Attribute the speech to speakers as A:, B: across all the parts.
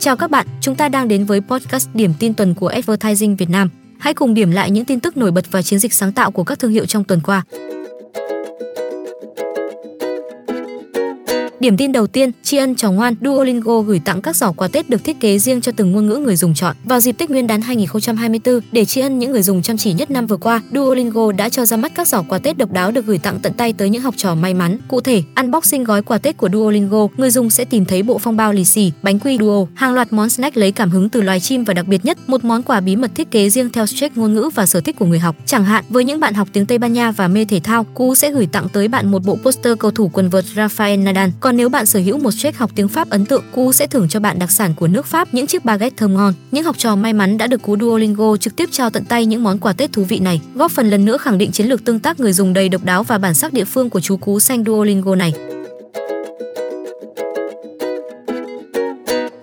A: Chào các bạn, chúng ta đang đến với podcast điểm tin tuần của Advertising Việt Nam. Hãy cùng điểm lại những tin tức nổi bật và chiến dịch sáng tạo của các thương hiệu trong tuần qua. Điểm tin đầu tiên, tri ân trò ngoan, Duolingo gửi tặng các giỏ quà Tết được thiết kế riêng cho từng ngôn ngữ người dùng chọn. Vào dịp Tết Nguyên đán 2024, để tri ân những người dùng chăm chỉ nhất năm vừa qua, Duolingo đã cho ra mắt các giỏ quà Tết độc đáo được gửi tặng tận tay tới những học trò may mắn. Cụ thể, unboxing gói quà Tết của Duolingo, người dùng sẽ tìm thấy bộ phong bao lì xì, bánh quy Duo, hàng loạt món snack lấy cảm hứng từ loài chim và đặc biệt nhất, một món quà bí mật thiết kế riêng theo stretch ngôn ngữ và sở thích của người học. Chẳng hạn, với những bạn học tiếng Tây Ban Nha và mê thể thao, Cú sẽ gửi tặng tới bạn một bộ poster cầu thủ quần vợt Rafael Nadal. Còn còn nếu bạn sở hữu một check học tiếng Pháp ấn tượng, Cú sẽ thưởng cho bạn đặc sản của nước Pháp, những chiếc baguette thơm ngon. Những học trò may mắn đã được Cú Duolingo trực tiếp trao tận tay những món quà Tết thú vị này, góp phần lần nữa khẳng định chiến lược tương tác người dùng đầy độc đáo và bản sắc địa phương của chú Cú xanh Duolingo này.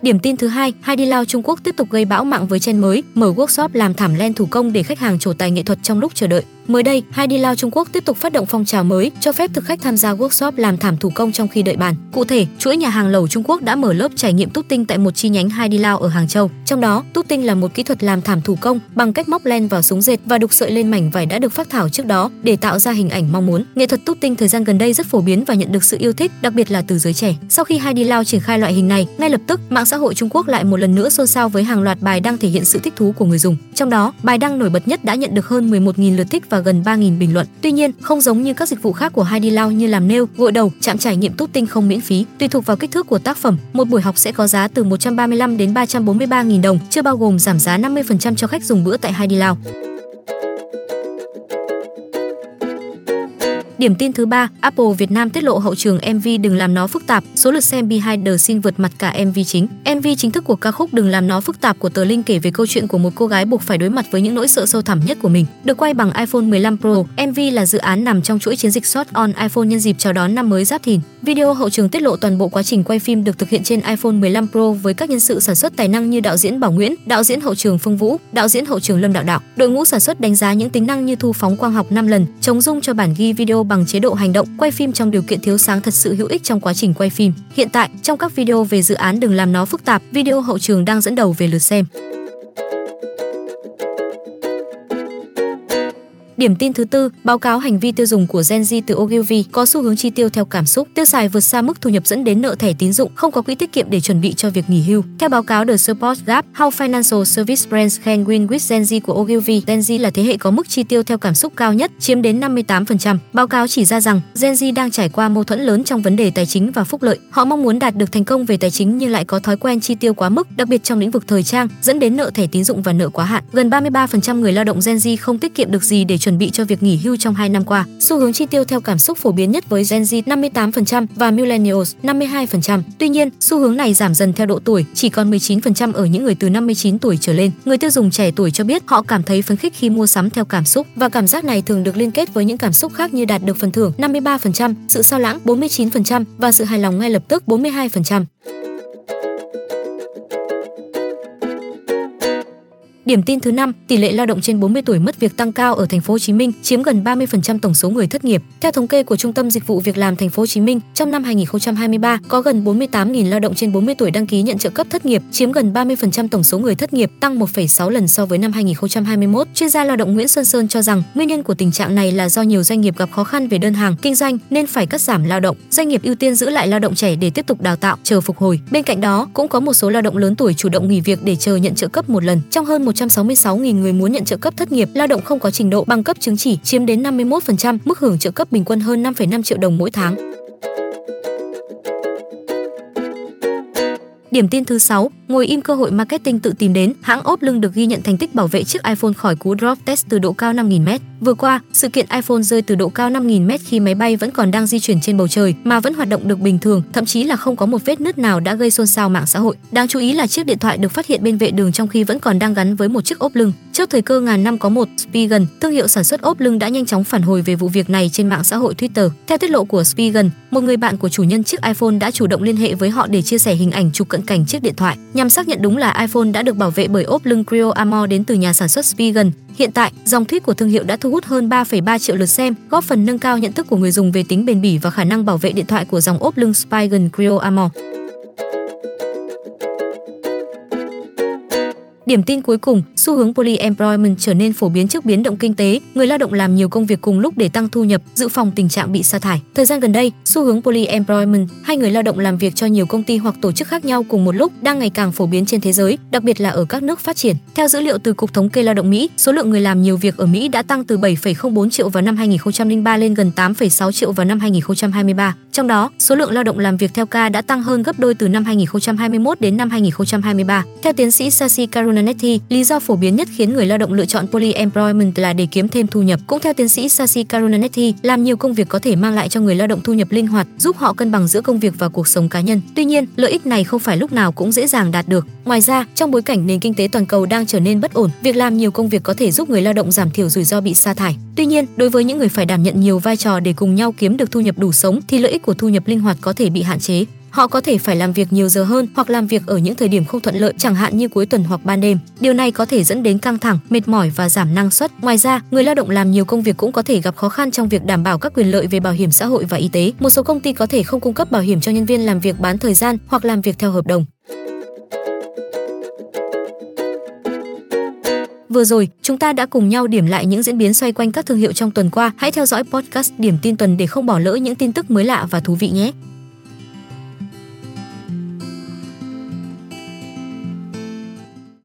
A: Điểm tin thứ hai, Heidi Lao Trung Quốc tiếp tục gây bão mạng với chen mới, mở workshop làm thảm len thủ công để khách hàng trổ tài nghệ thuật trong lúc chờ đợi. Mới đây, hai đi Lao Trung Quốc tiếp tục phát động phong trào mới cho phép thực khách tham gia workshop làm thảm thủ công trong khi đợi bàn. Cụ thể, chuỗi nhà hàng lẩu Trung Quốc đã mở lớp trải nghiệm tút tinh tại một chi nhánh hai đi Lao ở Hàng Châu. Trong đó, tút tinh là một kỹ thuật làm thảm thủ công bằng cách móc len vào súng dệt và đục sợi lên mảnh vải đã được phác thảo trước đó để tạo ra hình ảnh mong muốn. Nghệ thuật tút tinh thời gian gần đây rất phổ biến và nhận được sự yêu thích, đặc biệt là từ giới trẻ. Sau khi hai đi Lao triển khai loại hình này, ngay lập tức mạng xã hội Trung Quốc lại một lần nữa xôn xao với hàng loạt bài đăng thể hiện sự thích thú của người dùng. Trong đó, bài đăng nổi bật nhất đã nhận được hơn 11.000 lượt thích và và gần 3.000 bình luận. Tuy nhiên, không giống như các dịch vụ khác của Heidi như làm nail, gội đầu, chạm trải nghiệm tút tinh không miễn phí. Tùy thuộc vào kích thước của tác phẩm, một buổi học sẽ có giá từ 135 đến 343 000 đồng, chưa bao gồm giảm giá 50% cho khách dùng bữa tại Heidi Điểm tin thứ ba, Apple Việt Nam tiết lộ hậu trường MV Đừng làm nó phức tạp, số lượt xem Behind the Scene vượt mặt cả MV chính. MV chính thức của ca khúc Đừng làm nó phức tạp của Tờ Linh kể về câu chuyện của một cô gái buộc phải đối mặt với những nỗi sợ sâu thẳm nhất của mình. Được quay bằng iPhone 15 Pro, MV là dự án nằm trong chuỗi chiến dịch Shot on iPhone nhân dịp chào đón năm mới Giáp Thìn. Video hậu trường tiết lộ toàn bộ quá trình quay phim được thực hiện trên iPhone 15 Pro với các nhân sự sản xuất tài năng như đạo diễn Bảo Nguyễn, đạo diễn hậu trường Phương Vũ, đạo diễn hậu trường Lâm Đạo Đạo. Đội ngũ sản xuất đánh giá những tính năng như thu phóng quang học 5 lần, chống rung cho bản ghi video bằng chế độ hành động, quay phim trong điều kiện thiếu sáng thật sự hữu ích trong quá trình quay phim. Hiện tại, trong các video về dự án đừng làm nó phức tạp, video hậu trường đang dẫn đầu về lượt xem. Điểm tin thứ tư, báo cáo hành vi tiêu dùng của Gen Z từ Ogilvy có xu hướng chi tiêu theo cảm xúc, tiêu xài vượt xa mức thu nhập dẫn đến nợ thẻ tín dụng, không có quỹ tiết kiệm để chuẩn bị cho việc nghỉ hưu. Theo báo cáo The Support Gap, How Financial Service Brands Can Win with Gen Z của Ogilvy, Gen Z là thế hệ có mức chi tiêu theo cảm xúc cao nhất, chiếm đến 58%. Báo cáo chỉ ra rằng Gen Z đang trải qua mâu thuẫn lớn trong vấn đề tài chính và phúc lợi. Họ mong muốn đạt được thành công về tài chính nhưng lại có thói quen chi tiêu quá mức, đặc biệt trong lĩnh vực thời trang, dẫn đến nợ thẻ tín dụng và nợ quá hạn. Gần 33% người lao động Gen Z không tiết kiệm được gì để chuẩn bị cho việc nghỉ hưu trong 2 năm qua. Xu hướng chi tiêu theo cảm xúc phổ biến nhất với Gen Z 58% và Millennials 52%. Tuy nhiên, xu hướng này giảm dần theo độ tuổi, chỉ còn 19% ở những người từ 59 tuổi trở lên. Người tiêu dùng trẻ tuổi cho biết họ cảm thấy phấn khích khi mua sắm theo cảm xúc và cảm giác này thường được liên kết với những cảm xúc khác như đạt được phần thưởng 53%, sự sao lãng 49% và sự hài lòng ngay lập tức 42%. Điểm tin thứ năm, tỷ lệ lao động trên 40 tuổi mất việc tăng cao ở thành phố Hồ Chí Minh, chiếm gần 30% tổng số người thất nghiệp. Theo thống kê của Trung tâm Dịch vụ Việc làm thành phố Hồ Chí Minh, trong năm 2023 có gần 48.000 lao động trên 40 tuổi đăng ký nhận trợ cấp thất nghiệp, chiếm gần 30% tổng số người thất nghiệp, tăng 1,6 lần so với năm 2021. Chuyên gia lao động Nguyễn Xuân Sơn cho rằng, nguyên nhân của tình trạng này là do nhiều doanh nghiệp gặp khó khăn về đơn hàng, kinh doanh nên phải cắt giảm lao động. Doanh nghiệp ưu tiên giữ lại lao động trẻ để tiếp tục đào tạo, chờ phục hồi. Bên cạnh đó, cũng có một số lao động lớn tuổi chủ động nghỉ việc để chờ nhận trợ cấp một lần. Trong hơn 166.000 người muốn nhận trợ cấp thất nghiệp, lao động không có trình độ bằng cấp chứng chỉ chiếm đến 51%, mức hưởng trợ cấp bình quân hơn 5,5 triệu đồng mỗi tháng. Điểm tin thứ 6, ngồi im cơ hội marketing tự tìm đến, hãng ốp lưng được ghi nhận thành tích bảo vệ chiếc iPhone khỏi cú drop test từ độ cao 5.000m. Vừa qua, sự kiện iPhone rơi từ độ cao 5.000m khi máy bay vẫn còn đang di chuyển trên bầu trời mà vẫn hoạt động được bình thường, thậm chí là không có một vết nứt nào đã gây xôn xao mạng xã hội. Đáng chú ý là chiếc điện thoại được phát hiện bên vệ đường trong khi vẫn còn đang gắn với một chiếc ốp lưng. Trước thời cơ ngàn năm có một, Spigen, thương hiệu sản xuất ốp lưng đã nhanh chóng phản hồi về vụ việc này trên mạng xã hội Twitter. Theo tiết lộ của Spigen, một người bạn của chủ nhân chiếc iPhone đã chủ động liên hệ với họ để chia sẻ hình ảnh chụp cận cảnh chiếc điện thoại, nhằm xác nhận đúng là iPhone đã được bảo vệ bởi ốp lưng Creo Armor đến từ nhà sản xuất Spigen. Hiện tại, dòng tweet của thương hiệu đã thu hút hơn 3,3 triệu lượt xem, góp phần nâng cao nhận thức của người dùng về tính bền bỉ và khả năng bảo vệ điện thoại của dòng ốp lưng Spigen Creo Armor. Điểm tin cuối cùng, xu hướng polyemployment trở nên phổ biến trước biến động kinh tế, người lao động làm nhiều công việc cùng lúc để tăng thu nhập, dự phòng tình trạng bị sa thải. Thời gian gần đây, xu hướng polyemployment, hay người lao động làm việc cho nhiều công ty hoặc tổ chức khác nhau cùng một lúc đang ngày càng phổ biến trên thế giới, đặc biệt là ở các nước phát triển. Theo dữ liệu từ Cục Thống kê Lao động Mỹ, số lượng người làm nhiều việc ở Mỹ đã tăng từ 7,04 triệu vào năm 2003 lên gần 8,6 triệu vào năm 2023. Trong đó, số lượng lao động làm việc theo ca đã tăng hơn gấp đôi từ năm 2021 đến năm 2023. Theo tiến sĩ Sashi Karunanethi, lý do phổ biến nhất khiến người lao động lựa chọn polyemployment là để kiếm thêm thu nhập. Cũng theo tiến sĩ Sashi Karunanethi, làm nhiều công việc có thể mang lại cho người lao động thu nhập linh hoạt, giúp họ cân bằng giữa công việc và cuộc sống cá nhân. Tuy nhiên, lợi ích này không phải lúc nào cũng dễ dàng đạt được. Ngoài ra, trong bối cảnh nền kinh tế toàn cầu đang trở nên bất ổn, việc làm nhiều công việc có thể giúp người lao động giảm thiểu rủi ro bị sa thải. Tuy nhiên, đối với những người phải đảm nhận nhiều vai trò để cùng nhau kiếm được thu nhập đủ sống thì lợi ích của thu nhập linh hoạt có thể bị hạn chế. Họ có thể phải làm việc nhiều giờ hơn hoặc làm việc ở những thời điểm không thuận lợi chẳng hạn như cuối tuần hoặc ban đêm. Điều này có thể dẫn đến căng thẳng, mệt mỏi và giảm năng suất. Ngoài ra, người lao động làm nhiều công việc cũng có thể gặp khó khăn trong việc đảm bảo các quyền lợi về bảo hiểm xã hội và y tế. Một số công ty có thể không cung cấp bảo hiểm cho nhân viên làm việc bán thời gian hoặc làm việc theo hợp đồng. Vừa rồi, chúng ta đã cùng nhau điểm lại những diễn biến xoay quanh các thương hiệu trong tuần qua. Hãy theo dõi podcast Điểm tin tuần để không bỏ lỡ những tin tức mới lạ và thú vị nhé.